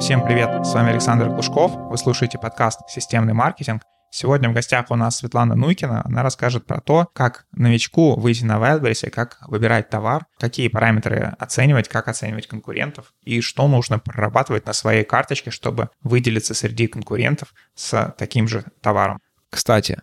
Всем привет, с вами Александр Глушков, вы слушаете подкаст «Системный маркетинг». Сегодня в гостях у нас Светлана Нуйкина. Она расскажет про то, как новичку выйти на Wildberries, как выбирать товар, какие параметры оценивать, как оценивать конкурентов и что нужно прорабатывать на своей карточке, чтобы выделиться среди конкурентов с таким же товаром. Кстати,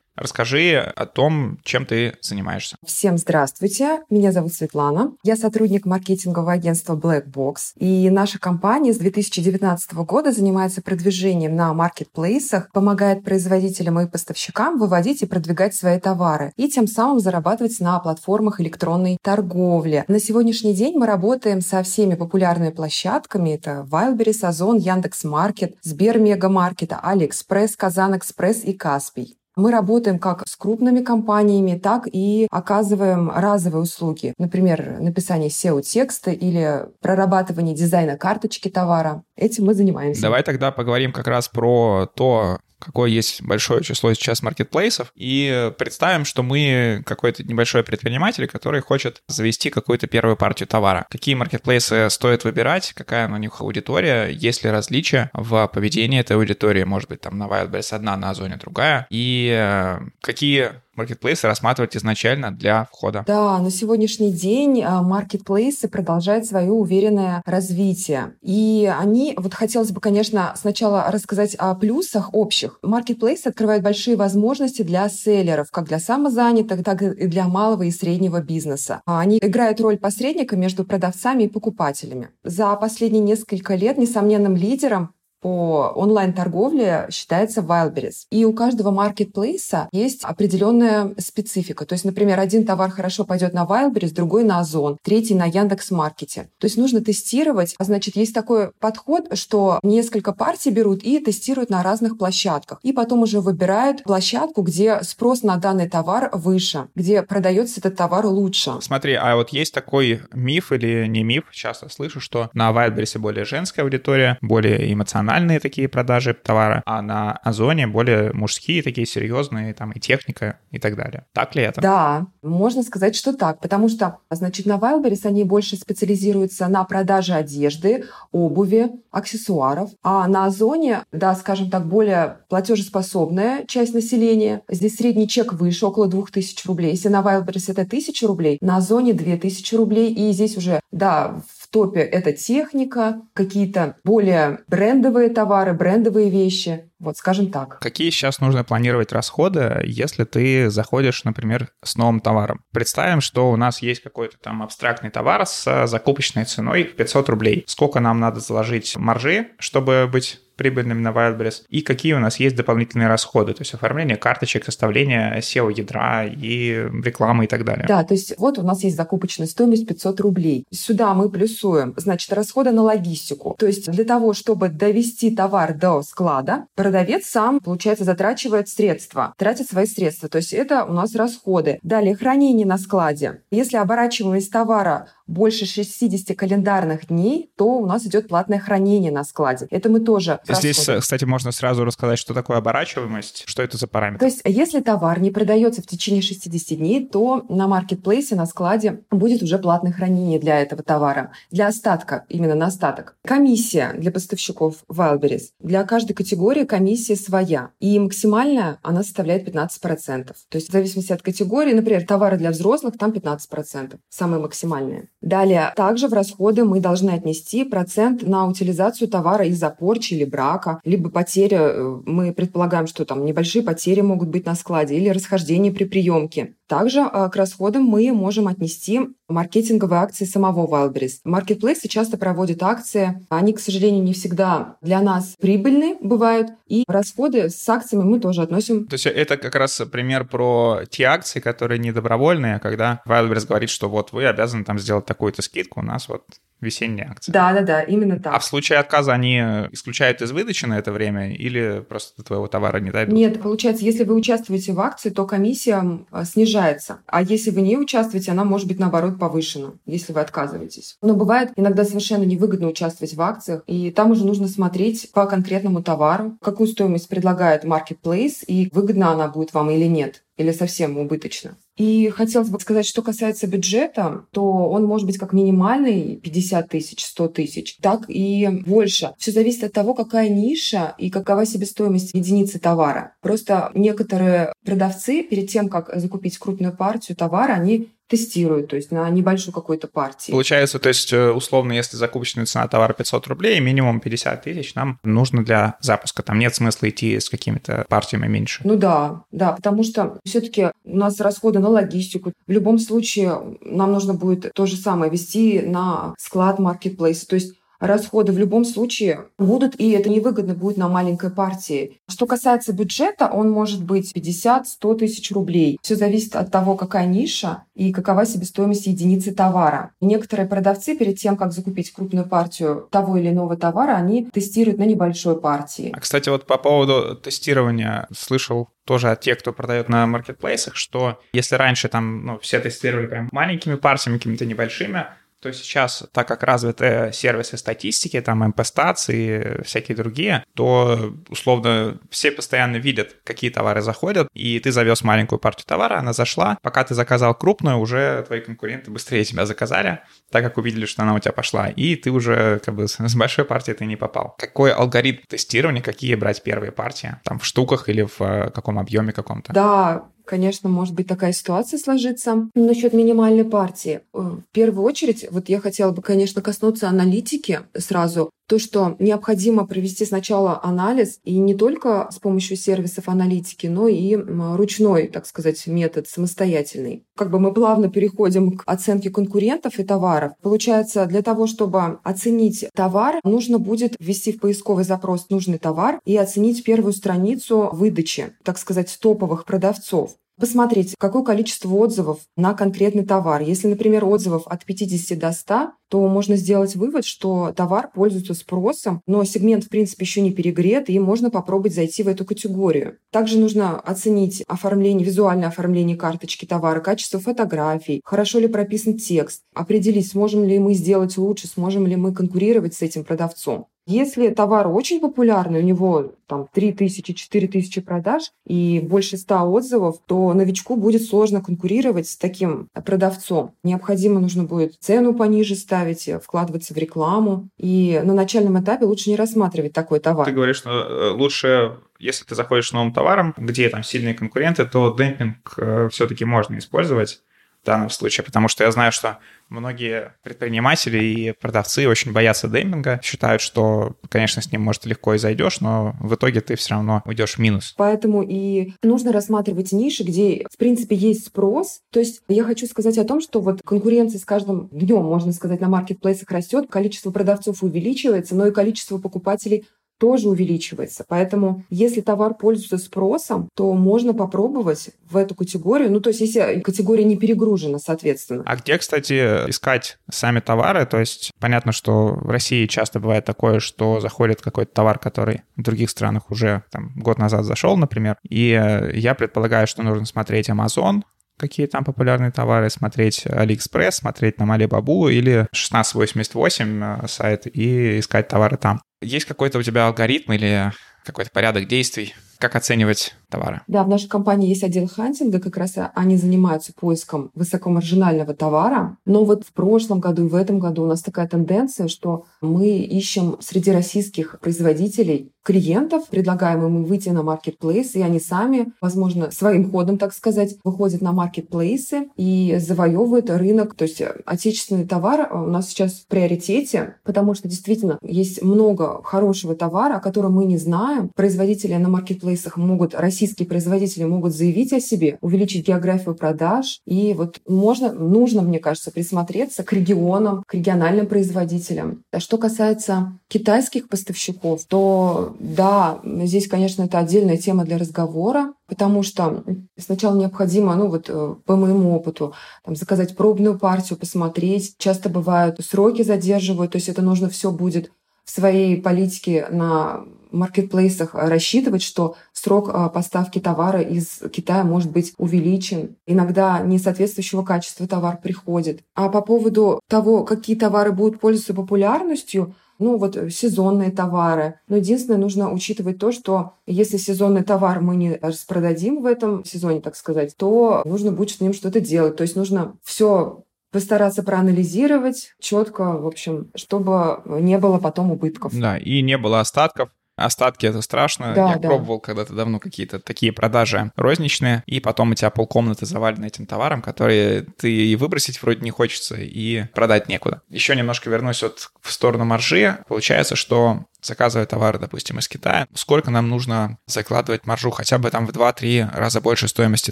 Расскажи о том, чем ты занимаешься. Всем здравствуйте. Меня зовут Светлана. Я сотрудник маркетингового агентства Black Box. И наша компания с 2019 года занимается продвижением на маркетплейсах, помогает производителям и поставщикам выводить и продвигать свои товары и тем самым зарабатывать на платформах электронной торговли. На сегодняшний день мы работаем со всеми популярными площадками. Это Wildberries, Озон, Яндекс.Маркет, Сбер Мегамаркета, AliExpress, KazanExpress и Kaspi. Мы работаем как с крупными компаниями, так и оказываем разовые услуги. Например, написание SEO-текста или прорабатывание дизайна карточки товара. Этим мы занимаемся. Давай тогда поговорим как раз про то, какое есть большое число сейчас маркетплейсов, и представим, что мы какой-то небольшой предприниматель, который хочет завести какую-то первую партию товара. Какие маркетплейсы стоит выбирать, какая у них аудитория, есть ли различия в поведении этой аудитории, может быть, там на Wildberries одна, на Озоне другая, и э, какие маркетплейсы рассматривать изначально для входа. Да, на сегодняшний день а, маркетплейсы продолжают свое уверенное развитие. И они, вот хотелось бы, конечно, сначала рассказать о плюсах общих. Маркетплейсы открывают большие возможности для селлеров, как для самозанятых, так и для малого и среднего бизнеса. А они играют роль посредника между продавцами и покупателями. За последние несколько лет несомненным лидером по онлайн-торговле считается Wildberries. И у каждого маркетплейса есть определенная специфика. То есть, например, один товар хорошо пойдет на Wildberries, другой на Озон, третий на Яндекс.Маркете. То есть нужно тестировать. А значит, есть такой подход, что несколько партий берут и тестируют на разных площадках. И потом уже выбирают площадку, где спрос на данный товар выше, где продается этот товар лучше. Смотри, а вот есть такой миф или не миф, часто слышу, что на Wildberries более женская аудитория, более эмоциональная эмоциональные такие продажи товара, а на Озоне более мужские, такие серьезные, там и техника и так далее. Так ли это? Да, можно сказать, что так, потому что, значит, на Wildberries они больше специализируются на продаже одежды, обуви, аксессуаров, а на Озоне, да, скажем так, более платежеспособная часть населения. Здесь средний чек выше, около 2000 рублей. Если на Wildberries это 1000 рублей, на Озоне 2000 рублей, и здесь уже, да, топе это техника, какие-то более брендовые товары, брендовые вещи. Вот, скажем так. Какие сейчас нужно планировать расходы, если ты заходишь, например, с новым товаром? Представим, что у нас есть какой-то там абстрактный товар с закупочной ценой в 500 рублей. Сколько нам надо заложить маржи, чтобы быть прибыльными на Wildberries, и какие у нас есть дополнительные расходы, то есть оформление карточек, составление SEO-ядра и рекламы и так далее. Да, то есть вот у нас есть закупочная стоимость 500 рублей. Сюда мы плюсуем, значит, расходы на логистику. То есть для того, чтобы довести товар до склада, продавец сам, получается, затрачивает средства, тратит свои средства. То есть это у нас расходы. Далее, хранение на складе. Если оборачиваемость товара больше 60 календарных дней, то у нас идет платное хранение на складе. Это мы тоже Здесь, кстати, можно сразу рассказать, что такое оборачиваемость, что это за параметр. То есть, если товар не продается в течение 60 дней, то на маркетплейсе, на складе будет уже платное хранение для этого товара, для остатка, именно на остаток. Комиссия для поставщиков Wildberries. Для каждой категории комиссия своя. И максимальная она составляет 15%. То есть, в зависимости от категории, например, товары для взрослых, там 15%. Самые максимальные. Далее, также в расходы мы должны отнести процент на утилизацию товара из-за порчи или брака, либо потеря, э, мы предполагаем, что там небольшие потери могут быть на складе или расхождение при приемке. Также э, к расходам мы можем отнести маркетинговые акции самого Wildberries. Маркетплейсы часто проводят акции. Они, к сожалению, не всегда для нас прибыльны бывают. И расходы с акциями мы тоже относим. То есть это как раз пример про те акции, которые не добровольные, когда Wildberries говорит, что вот вы обязаны там сделать такую-то скидку, у нас вот весенние акции. Да, да, да, именно так. А в случае отказа они исключают из выдачи на это время или просто до твоего товара не дойдут? Нет, получается, если вы участвуете в акции, то комиссия снижается. А если вы не участвуете, она может быть наоборот повышена, если вы отказываетесь. Но бывает иногда совершенно невыгодно участвовать в акциях, и там уже нужно смотреть по конкретному товару, какую стоимость предлагает marketplace и выгодна она будет вам или нет или совсем убыточно. И хотелось бы сказать, что касается бюджета, то он может быть как минимальный 50 тысяч, 100 тысяч, так и больше. Все зависит от того, какая ниша и какова себестоимость единицы товара. Просто некоторые продавцы перед тем, как закупить крупную партию товара, они тестируют, то есть на небольшой какой-то партии. Получается, то есть э, условно, если закупочная цена товара 500 рублей, минимум 50 тысяч нам нужно для запуска. Там нет смысла идти с какими-то партиями меньше. Ну да, да, потому что все-таки у нас расходы на логистику. В любом случае нам нужно будет то же самое вести на склад маркетплейса. То есть расходы в любом случае будут, и это невыгодно будет на маленькой партии. Что касается бюджета, он может быть 50-100 тысяч рублей. Все зависит от того, какая ниша и какова себестоимость единицы товара. Некоторые продавцы перед тем, как закупить крупную партию того или иного товара, они тестируют на небольшой партии. А, кстати, вот по поводу тестирования слышал тоже от тех, кто продает на маркетплейсах, что если раньше там ну, все тестировали прям маленькими партиями, какими-то небольшими, то сейчас, так как развиты сервисы статистики, там MP-Stats и всякие другие, то условно все постоянно видят, какие товары заходят, и ты завез маленькую партию товара, она зашла, пока ты заказал крупную, уже твои конкуренты быстрее тебя заказали, так как увидели, что она у тебя пошла, и ты уже как бы с большой партией ты не попал. Какой алгоритм тестирования, какие брать первые партии? Там в штуках или в э, каком объеме каком-то? Да, конечно, может быть такая ситуация сложится. Насчет минимальной партии. Э, в первую очередь, вот я хотела бы, конечно, коснуться аналитики сразу. То, что необходимо провести сначала анализ, и не только с помощью сервисов аналитики, но и ручной, так сказать, метод самостоятельный. Как бы мы плавно переходим к оценке конкурентов и товаров. Получается, для того, чтобы оценить товар, нужно будет ввести в поисковый запрос нужный товар и оценить первую страницу выдачи, так сказать, топовых продавцов посмотреть, какое количество отзывов на конкретный товар. Если, например, отзывов от 50 до 100, то можно сделать вывод, что товар пользуется спросом, но сегмент, в принципе, еще не перегрет, и можно попробовать зайти в эту категорию. Также нужно оценить оформление, визуальное оформление карточки товара, качество фотографий, хорошо ли прописан текст, определить, сможем ли мы сделать лучше, сможем ли мы конкурировать с этим продавцом. Если товар очень популярный, у него там 3000-4000 продаж и больше 100 отзывов, то новичку будет сложно конкурировать с таким продавцом. Необходимо нужно будет цену пониже ставить, вкладываться в рекламу. И на начальном этапе лучше не рассматривать такой товар. Ты говоришь, что э, лучше если ты заходишь новым товаром, где там сильные конкуренты, то демпинг э, все-таки можно использовать в данном случае, потому что я знаю, что многие предприниматели и продавцы очень боятся демпинга, считают, что, конечно, с ним, может, легко и зайдешь, но в итоге ты все равно уйдешь в минус. Поэтому и нужно рассматривать ниши, где, в принципе, есть спрос. То есть я хочу сказать о том, что вот конкуренция с каждым днем, можно сказать, на маркетплейсах растет, количество продавцов увеличивается, но и количество покупателей тоже увеличивается. Поэтому если товар пользуется спросом, то можно попробовать в эту категорию. Ну, то есть если категория не перегружена, соответственно. А где, кстати, искать сами товары? То есть понятно, что в России часто бывает такое, что заходит какой-то товар, который в других странах уже там, год назад зашел, например, и э, я предполагаю, что нужно смотреть Amazon, какие там популярные товары, смотреть AliExpress, смотреть на Alibaba или 1688 э, сайт и искать товары там. Есть какой-то у тебя алгоритм или какой-то порядок действий, как оценивать товары? Да, в нашей компании есть отдел хантинга, как раз они занимаются поиском высокомаржинального товара. Но вот в прошлом году и в этом году у нас такая тенденция, что мы ищем среди российских производителей клиентов, предлагаем им выйти на маркетплейс, и они сами, возможно, своим ходом, так сказать, выходят на маркетплейсы и завоевывают рынок. То есть отечественный товар у нас сейчас в приоритете, потому что действительно есть много хорошего товара, о котором мы не знаем. Производители на маркетплейсе маркетплейсах могут, российские производители могут заявить о себе, увеличить географию продаж. И вот можно, нужно, мне кажется, присмотреться к регионам, к региональным производителям. А что касается китайских поставщиков, то да, здесь, конечно, это отдельная тема для разговора, потому что сначала необходимо, ну вот э, по моему опыту, там, заказать пробную партию, посмотреть. Часто бывают сроки задерживают, то есть это нужно все будет в своей политике на маркетплейсах рассчитывать, что срок а, поставки товара из Китая может быть увеличен. Иногда несоответствующего качества товар приходит. А по поводу того, какие товары будут пользоваться популярностью, ну вот сезонные товары. Но единственное, нужно учитывать то, что если сезонный товар мы не распродадим в этом сезоне, так сказать, то нужно будет с ним что-то делать. То есть нужно все постараться проанализировать четко, в общем, чтобы не было потом убытков. Да, и не было остатков. Остатки это страшно. Да, Я да. пробовал когда-то давно какие-то такие продажи розничные, и потом у тебя полкомнаты завалены этим товаром, который ты и выбросить вроде не хочется, и продать некуда. Еще немножко вернусь вот в сторону маржи. Получается, что заказывая товары, допустим, из Китая, сколько нам нужно закладывать маржу хотя бы там в 2-3 раза больше стоимости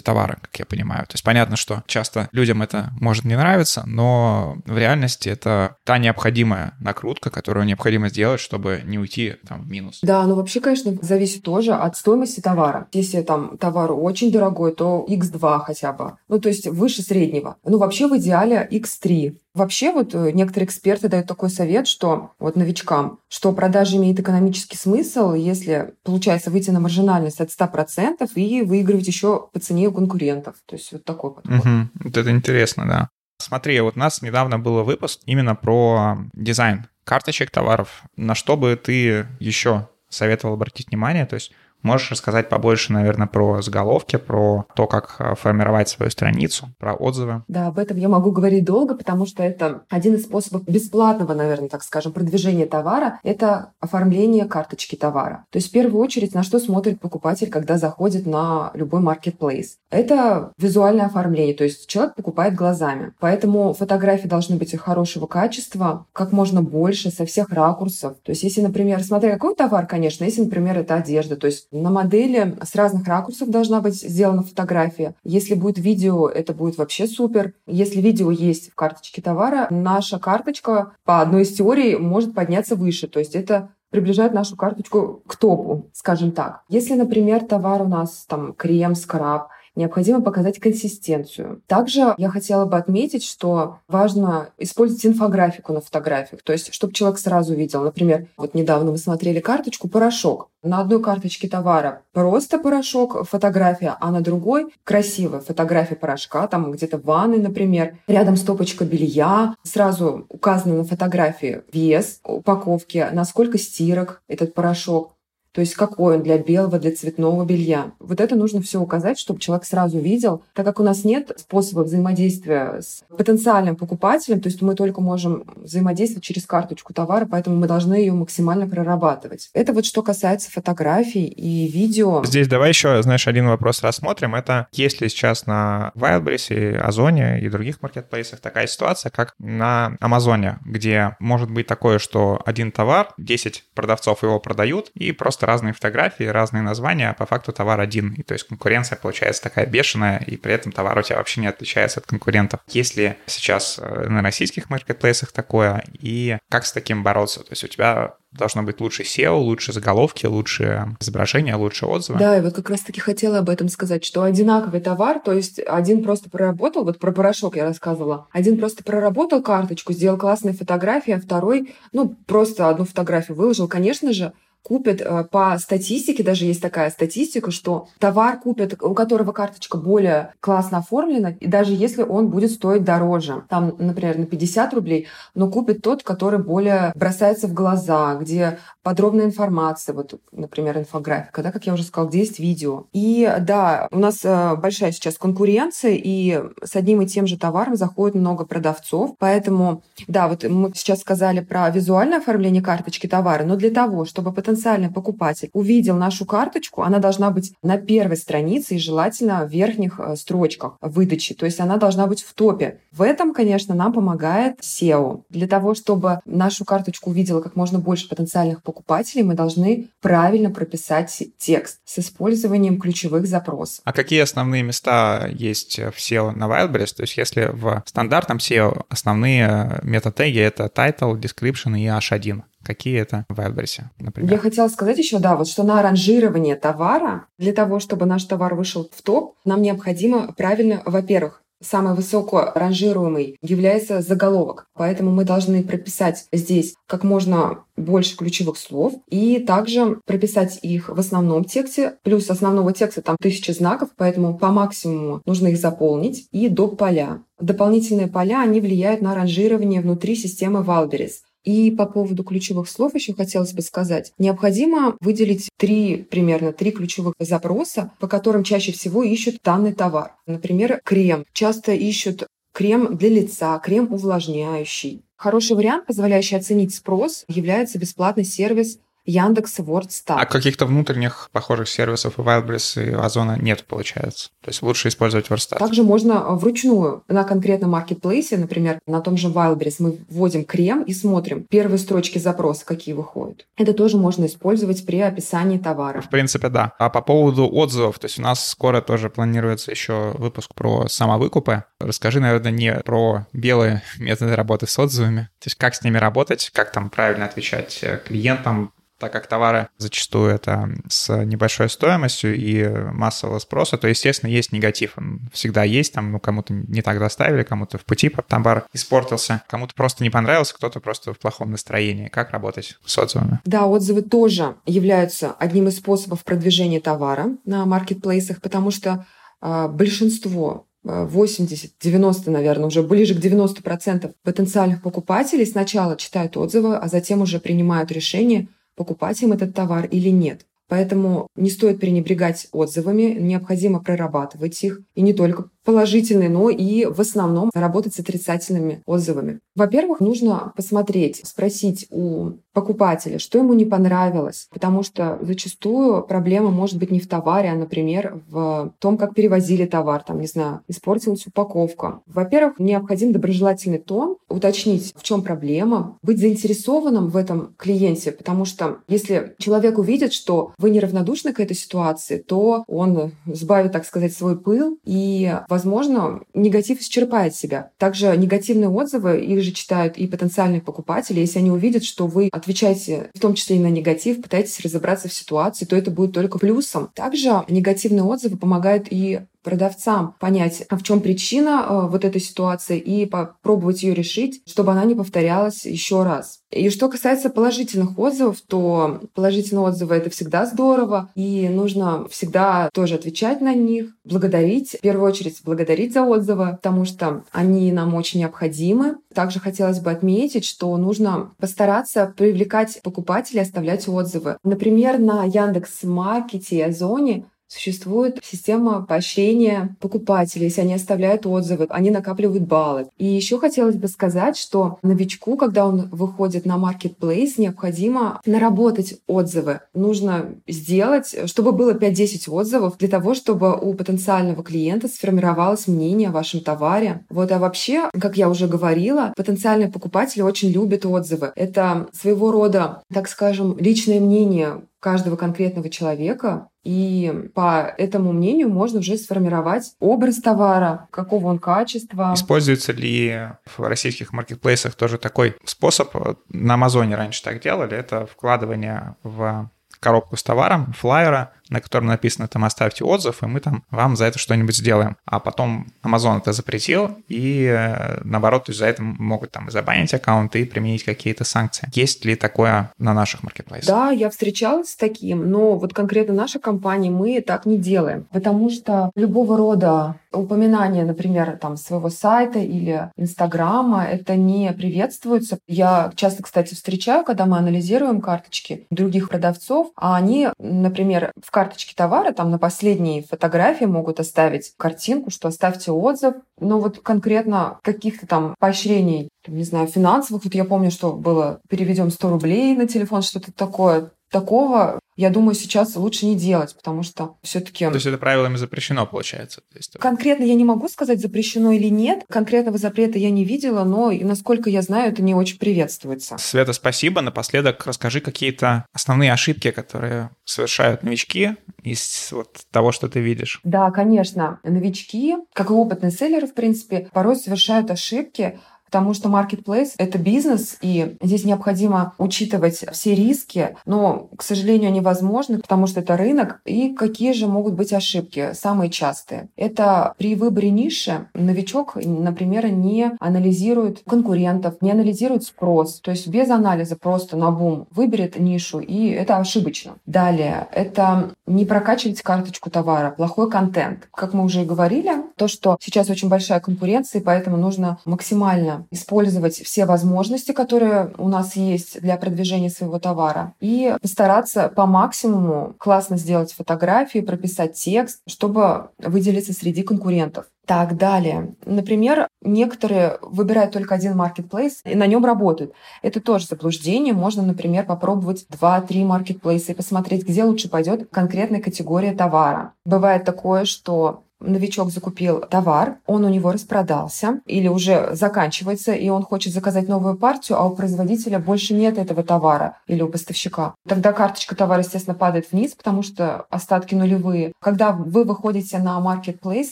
товара, как я понимаю. То есть понятно, что часто людям это может не нравиться, но в реальности это та необходимая накрутка, которую необходимо сделать, чтобы не уйти там в минус. Да, ну вообще, конечно, зависит тоже от стоимости товара. Если там товар очень дорогой, то x2 хотя бы. Ну, то есть выше среднего. Ну, вообще в идеале x3. Вообще вот э, некоторые эксперты дают такой совет, что вот новичкам, что продажа имеет экономический смысл, если получается выйти на маржинальность от 100% и выигрывать еще по цене у конкурентов. То есть вот такой подход. Угу. Вот это интересно, да. Смотри, вот у нас недавно был выпуск именно про дизайн карточек товаров. На что бы ты еще советовал обратить внимание? То есть Можешь рассказать побольше, наверное, про заголовки, про то, как э, формировать свою страницу, про отзывы? Да, об этом я могу говорить долго, потому что это один из способов бесплатного, наверное, так скажем, продвижения товара – это оформление карточки товара. То есть в первую очередь на что смотрит покупатель, когда заходит на любой маркетплейс? Это визуальное оформление, то есть человек покупает глазами. Поэтому фотографии должны быть хорошего качества, как можно больше, со всех ракурсов. То есть если, например, смотря какой товар, конечно, если, например, это одежда, то есть на модели с разных ракурсов должна быть сделана фотография. Если будет видео, это будет вообще супер. Если видео есть в карточке товара, наша карточка по одной из теорий может подняться выше. То есть это приближает нашу карточку к топу, скажем так. Если, например, товар у нас там крем, скраб, необходимо показать консистенцию. Также я хотела бы отметить, что важно использовать инфографику на фотографиях, то есть чтобы человек сразу видел. Например, вот недавно мы смотрели карточку «Порошок». На одной карточке товара просто порошок, фотография, а на другой красивая фотография порошка, там где-то в ванной, например. Рядом стопочка белья. Сразу указано на фотографии вес упаковки, насколько стирок этот порошок то есть какой он для белого, для цветного белья. Вот это нужно все указать, чтобы человек сразу видел. Так как у нас нет способа взаимодействия с потенциальным покупателем, то есть мы только можем взаимодействовать через карточку товара, поэтому мы должны ее максимально прорабатывать. Это вот что касается фотографий и видео. Здесь давай еще, знаешь, один вопрос рассмотрим. Это есть ли сейчас на Wildberries, Озоне и других маркетплейсах такая ситуация, как на Амазоне, где может быть такое, что один товар, 10 продавцов его продают, и просто просто разные фотографии, разные названия, а по факту товар один. И то есть конкуренция получается такая бешеная, и при этом товар у тебя вообще не отличается от конкурентов. Есть ли сейчас э, на российских маркетплейсах такое, и как с таким бороться? То есть у тебя должно быть лучше SEO, лучше заголовки, лучше изображения, лучше отзывы. Да, и вот как раз-таки хотела об этом сказать, что одинаковый товар, то есть один просто проработал, вот про порошок я рассказывала, один просто проработал карточку, сделал классные фотографии, а второй, ну, просто одну фотографию выложил. Конечно же, купят э, по статистике, даже есть такая статистика, что товар купят, у которого карточка более классно оформлена, и даже если он будет стоить дороже, там, например, на 50 рублей, но купит тот, который более бросается в глаза, где подробная информация, вот, например, инфографика, да, как я уже сказала, где есть видео. И да, у нас э, большая сейчас конкуренция, и с одним и тем же товаром заходит много продавцов, поэтому, да, вот мы сейчас сказали про визуальное оформление карточки товара, но для того, чтобы потенциально потенциальный покупатель увидел нашу карточку, она должна быть на первой странице и желательно в верхних э, строчках выдачи. То есть она должна быть в топе. В этом, конечно, нам помогает SEO. Для того, чтобы нашу карточку увидела как можно больше потенциальных покупателей, мы должны правильно прописать текст с использованием ключевых запросов. А какие основные места есть в SEO на Wildberries? То есть если в стандартном SEO основные метатеги — это title, description и h1. Какие это в Wildberries, например? Я хотела сказать еще, да, вот что на ранжирование товара, для того, чтобы наш товар вышел в топ, нам необходимо правильно, во-первых, самый высоко ранжируемый является заголовок. Поэтому мы должны прописать здесь как можно больше ключевых слов и также прописать их в основном тексте. Плюс основного текста там тысяча знаков, поэтому по максимуму нужно их заполнить и до поля. Дополнительные поля, они влияют на ранжирование внутри системы Валберис. И по поводу ключевых слов еще хотелось бы сказать. Необходимо выделить три, примерно три ключевых запроса, по которым чаще всего ищут данный товар. Например, крем. Часто ищут крем для лица, крем увлажняющий. Хороший вариант, позволяющий оценить спрос, является бесплатный сервис Яндекс, WordStat. А каких-то внутренних похожих сервисов и Wildberries и Озона нет, получается? То есть лучше использовать WordStat? Также можно вручную на конкретном маркетплейсе, например, на том же Wildberries, мы вводим крем и смотрим первые строчки запроса, какие выходят. Это тоже можно использовать при описании товара. В принципе, да. А по поводу отзывов, то есть у нас скоро тоже планируется еще выпуск про самовыкупы. Расскажи, наверное, не про белые методы работы с отзывами, то есть как с ними работать, как там правильно отвечать клиентам, так как товары зачастую это с небольшой стоимостью и массового спроса, то, естественно, есть негатив. Он всегда есть, там, ну, кому-то не так доставили, кому-то в пути товар испортился, кому-то просто не понравился, кто-то просто в плохом настроении. Как работать с отзывами? Да, отзывы тоже являются одним из способов продвижения товара на маркетплейсах, потому что э, большинство 80, 90, наверное, уже ближе к 90% потенциальных покупателей сначала читают отзывы, а затем уже принимают решение покупать им этот товар или нет. Поэтому не стоит пренебрегать отзывами, необходимо прорабатывать их. И не только положительные, но и в основном работать с отрицательными отзывами. Во-первых, нужно посмотреть, спросить у покупателя, что ему не понравилось, потому что зачастую проблема может быть не в товаре, а, например, в том, как перевозили товар, там, не знаю, испортилась упаковка. Во-первых, необходим доброжелательный тон, уточнить, в чем проблема, быть заинтересованным в этом клиенте, потому что если человек увидит, что вы неравнодушны к этой ситуации, то он сбавит, так сказать, свой пыл и возможно, негатив исчерпает себя. Также негативные отзывы, их же читают и потенциальные покупатели. Если они увидят, что вы отвечаете в том числе и на негатив, пытаетесь разобраться в ситуации, то это будет только плюсом. Также негативные отзывы помогают и продавцам понять, а в чем причина э, вот этой ситуации и попробовать ее решить, чтобы она не повторялась еще раз. И что касается положительных отзывов, то положительные отзывы — это всегда здорово, и нужно всегда тоже отвечать на них, благодарить, в первую очередь благодарить за отзывы, потому что они нам очень необходимы. Также хотелось бы отметить, что нужно постараться привлекать покупателей, оставлять отзывы. Например, на Яндекс Маркете и Озоне Существует система поощрения покупателей. Если они оставляют отзывы, они накапливают баллы. И еще хотелось бы сказать, что новичку, когда он выходит на marketplace, необходимо наработать отзывы. Нужно сделать, чтобы было 5-10 отзывов для того, чтобы у потенциального клиента сформировалось мнение о вашем товаре. Вот, а вообще, как я уже говорила, потенциальные покупатели очень любят отзывы. Это своего рода, так скажем, личное мнение каждого конкретного человека, и по этому мнению можно уже сформировать образ товара, какого он качества. Используется ли в российских маркетплейсах тоже такой способ? На Амазоне раньше так делали, это вкладывание в коробку с товаром, флайера, на котором написано там оставьте отзыв, и мы там вам за это что-нибудь сделаем. А потом Amazon это запретил, и э, наоборот, то есть за это могут там забанить аккаунты и применить какие-то санкции. Есть ли такое на наших маркетплейсах? Да, я встречалась с таким, но вот конкретно наша компания мы так не делаем, потому что любого рода упоминание, например, там своего сайта или Инстаграма, это не приветствуется. Я часто, кстати, встречаю, когда мы анализируем карточки других продавцов, а они, например, в карточке товара, там на последней фотографии могут оставить картинку, что оставьте отзыв. Но вот конкретно каких-то там поощрений, не знаю, финансовых. Вот я помню, что было переведем 100 рублей на телефон, что-то такое такого я думаю, сейчас лучше не делать, потому что все-таки... То есть это правилами запрещено, получается? То есть... Конкретно я не могу сказать, запрещено или нет. Конкретного запрета я не видела, но, насколько я знаю, это не очень приветствуется. Света, спасибо. Напоследок расскажи какие-то основные ошибки, которые совершают новички из вот того, что ты видишь. Да, конечно. Новички, как и опытные селлеры, в принципе, порой совершают ошибки, потому что marketplace — это бизнес, и здесь необходимо учитывать все риски, но, к сожалению, они возможны, потому что это рынок. И какие же могут быть ошибки, самые частые? Это при выборе ниши новичок, например, не анализирует конкурентов, не анализирует спрос, то есть без анализа просто на бум выберет нишу, и это ошибочно. Далее, это не прокачивать карточку товара, плохой контент. Как мы уже и говорили, то, что сейчас очень большая конкуренция, и поэтому нужно максимально использовать все возможности, которые у нас есть для продвижения своего товара, и постараться по максимуму классно сделать фотографии, прописать текст, чтобы выделиться среди конкурентов. Так, далее. Например, некоторые выбирают только один marketplace и на нем работают. Это тоже заблуждение. Можно, например, попробовать 2-3 маркетплейса и посмотреть, где лучше пойдет конкретная категория товара. Бывает такое, что новичок закупил товар, он у него распродался или уже заканчивается, и он хочет заказать новую партию, а у производителя больше нет этого товара или у поставщика. Тогда карточка товара, естественно, падает вниз, потому что остатки нулевые. Когда вы выходите на marketplace,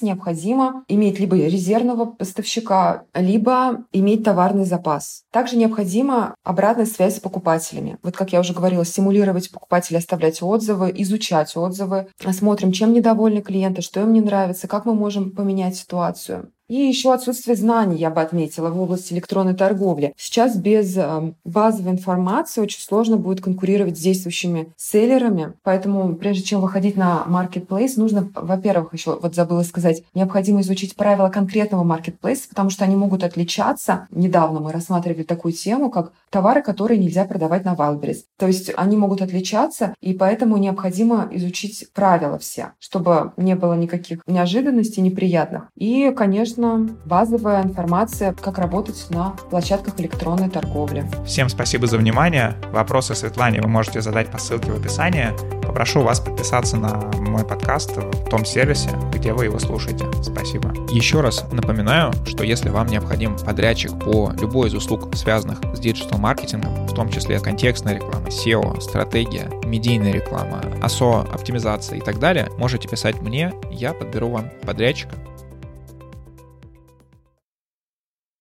необходимо иметь либо резервного поставщика, либо иметь товарный запас. Также необходима обратная связь с покупателями. Вот как я уже говорила, стимулировать покупателей, оставлять отзывы, изучать отзывы, смотрим, чем недовольны клиенты, что им не нравится, нравится, как мы можем поменять ситуацию. И еще отсутствие знаний, я бы отметила, в области электронной торговли. Сейчас без эм, базовой информации очень сложно будет конкурировать с действующими селлерами. Поэтому прежде чем выходить на marketplace, нужно, во-первых, еще вот забыла сказать, необходимо изучить правила конкретного marketplace, потому что они могут отличаться. Недавно мы рассматривали такую тему, как товары, которые нельзя продавать на Wildberries. То есть они могут отличаться, и поэтому необходимо изучить правила все, чтобы не было никаких неожиданностей неприятных. И, конечно, конечно, базовая информация, как работать на площадках электронной торговли. Всем спасибо за внимание. Вопросы Светлане вы можете задать по ссылке в описании. Попрошу вас подписаться на мой подкаст в том сервисе, где вы его слушаете. Спасибо. Еще раз напоминаю, что если вам необходим подрядчик по любой из услуг, связанных с диджитал-маркетингом, в том числе контекстная реклама, SEO, стратегия, медийная реклама, ASO, оптимизация и так далее, можете писать мне, я подберу вам подрядчика